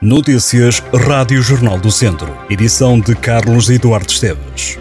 Notícias Rádio Jornal do Centro. Edição de Carlos Eduardo Esteves.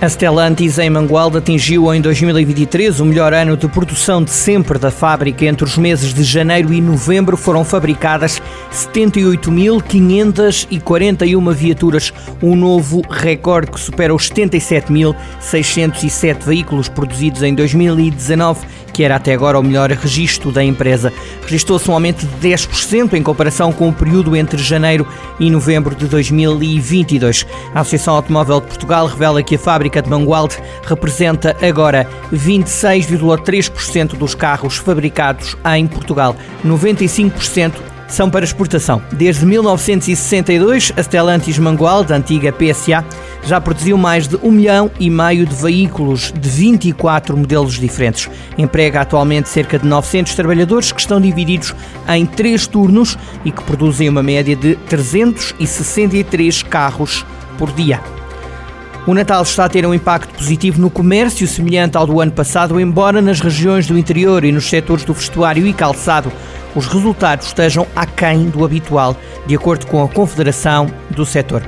A Stellantis em Mangualde atingiu em 2023 o melhor ano de produção de sempre da fábrica. Entre os meses de janeiro e novembro foram fabricadas 78.541 viaturas, um novo recorde que supera os 77.607 veículos produzidos em 2019 que era até agora o melhor registro da empresa. Registou-se um aumento de 10% em comparação com o período entre janeiro e novembro de 2022. A Associação Automóvel de Portugal revela que a fábrica de Mangualde representa agora 26,3% dos carros fabricados em Portugal, 95% são para exportação. Desde 1962, a Stellantis Mangualde, antiga PSA, já produziu mais de um milhão e meio de veículos de 24 modelos diferentes. Emprega atualmente cerca de 900 trabalhadores que estão divididos em três turnos e que produzem uma média de 363 carros por dia. O Natal está a ter um impacto positivo no comércio, semelhante ao do ano passado, embora nas regiões do interior e nos setores do vestuário e calçado os resultados estejam aquém do habitual, de acordo com a Confederação do Setor.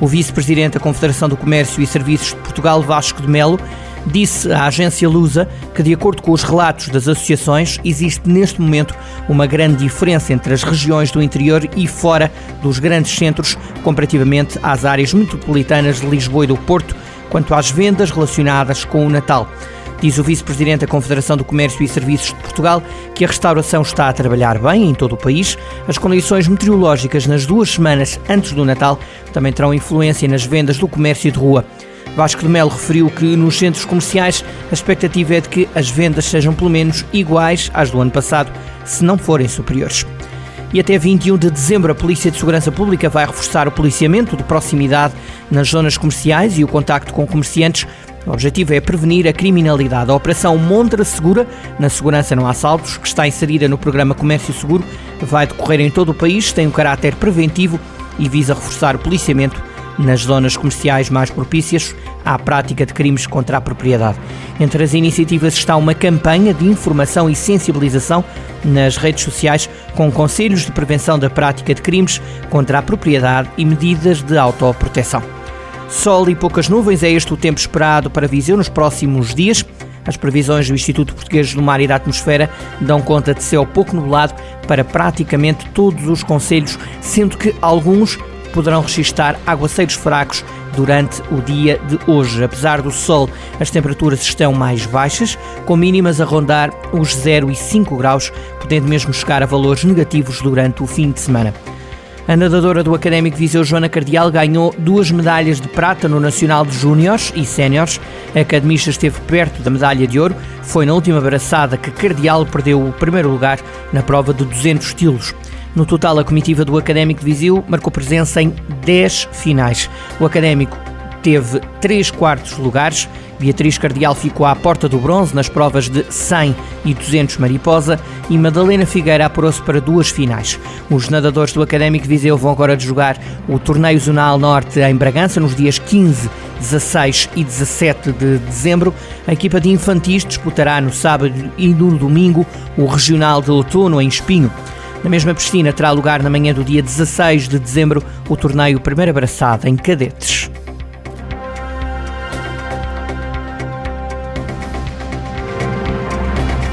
O vice-presidente da Confederação do Comércio e Serviços de Portugal, Vasco de Melo, disse à agência Lusa que, de acordo com os relatos das associações, existe neste momento uma grande diferença entre as regiões do interior e fora dos grandes centros, comparativamente às áreas metropolitanas de Lisboa e do Porto, quanto às vendas relacionadas com o Natal. Diz o vice-presidente da Confederação do Comércio e Serviços de Portugal que a restauração está a trabalhar bem em todo o país. As condições meteorológicas nas duas semanas antes do Natal também terão influência nas vendas do comércio de rua. Vasco de Melo referiu que nos centros comerciais a expectativa é de que as vendas sejam pelo menos iguais às do ano passado, se não forem superiores. E até 21 de dezembro, a Polícia de Segurança Pública vai reforçar o policiamento de proximidade nas zonas comerciais e o contacto com comerciantes o objetivo é prevenir a criminalidade. A Operação Montra Segura, na Segurança Não Há Saltos, que está inserida no programa Comércio Seguro, vai decorrer em todo o país, tem um caráter preventivo e visa reforçar o policiamento nas zonas comerciais mais propícias à prática de crimes contra a propriedade. Entre as iniciativas está uma campanha de informação e sensibilização nas redes sociais com conselhos de prevenção da prática de crimes contra a propriedade e medidas de autoproteção. Sol e poucas nuvens é este o tempo esperado para Viseu nos próximos dias. As previsões do Instituto Português do Mar e da Atmosfera dão conta de céu pouco nublado para praticamente todos os conselhos, sendo que alguns poderão registrar aguaceiros fracos durante o dia de hoje. Apesar do sol, as temperaturas estão mais baixas, com mínimas a rondar os 0 e 5 graus, podendo mesmo chegar a valores negativos durante o fim de semana. A nadadora do Académico Viseu Joana Cardial ganhou duas medalhas de prata no Nacional de Júniores e Séniores. A academista esteve perto da medalha de ouro. Foi na última braçada que Cardial perdeu o primeiro lugar na prova de 200 estilos. No total, a comitiva do Académico de Viseu marcou presença em 10 finais. O Académico teve três quartos lugares. Beatriz Cardial ficou à porta do bronze nas provas de 100 e 200 mariposa e Madalena Figueira apurou-se para duas finais. Os nadadores do Académico Viseu vão agora jogar o Torneio Zonal Norte em Bragança nos dias 15, 16 e 17 de dezembro. A equipa de infantis disputará no sábado e no domingo o Regional de Outono em Espinho. Na mesma piscina terá lugar na manhã do dia 16 de dezembro o torneio Primeira Abraçada em Cadetes.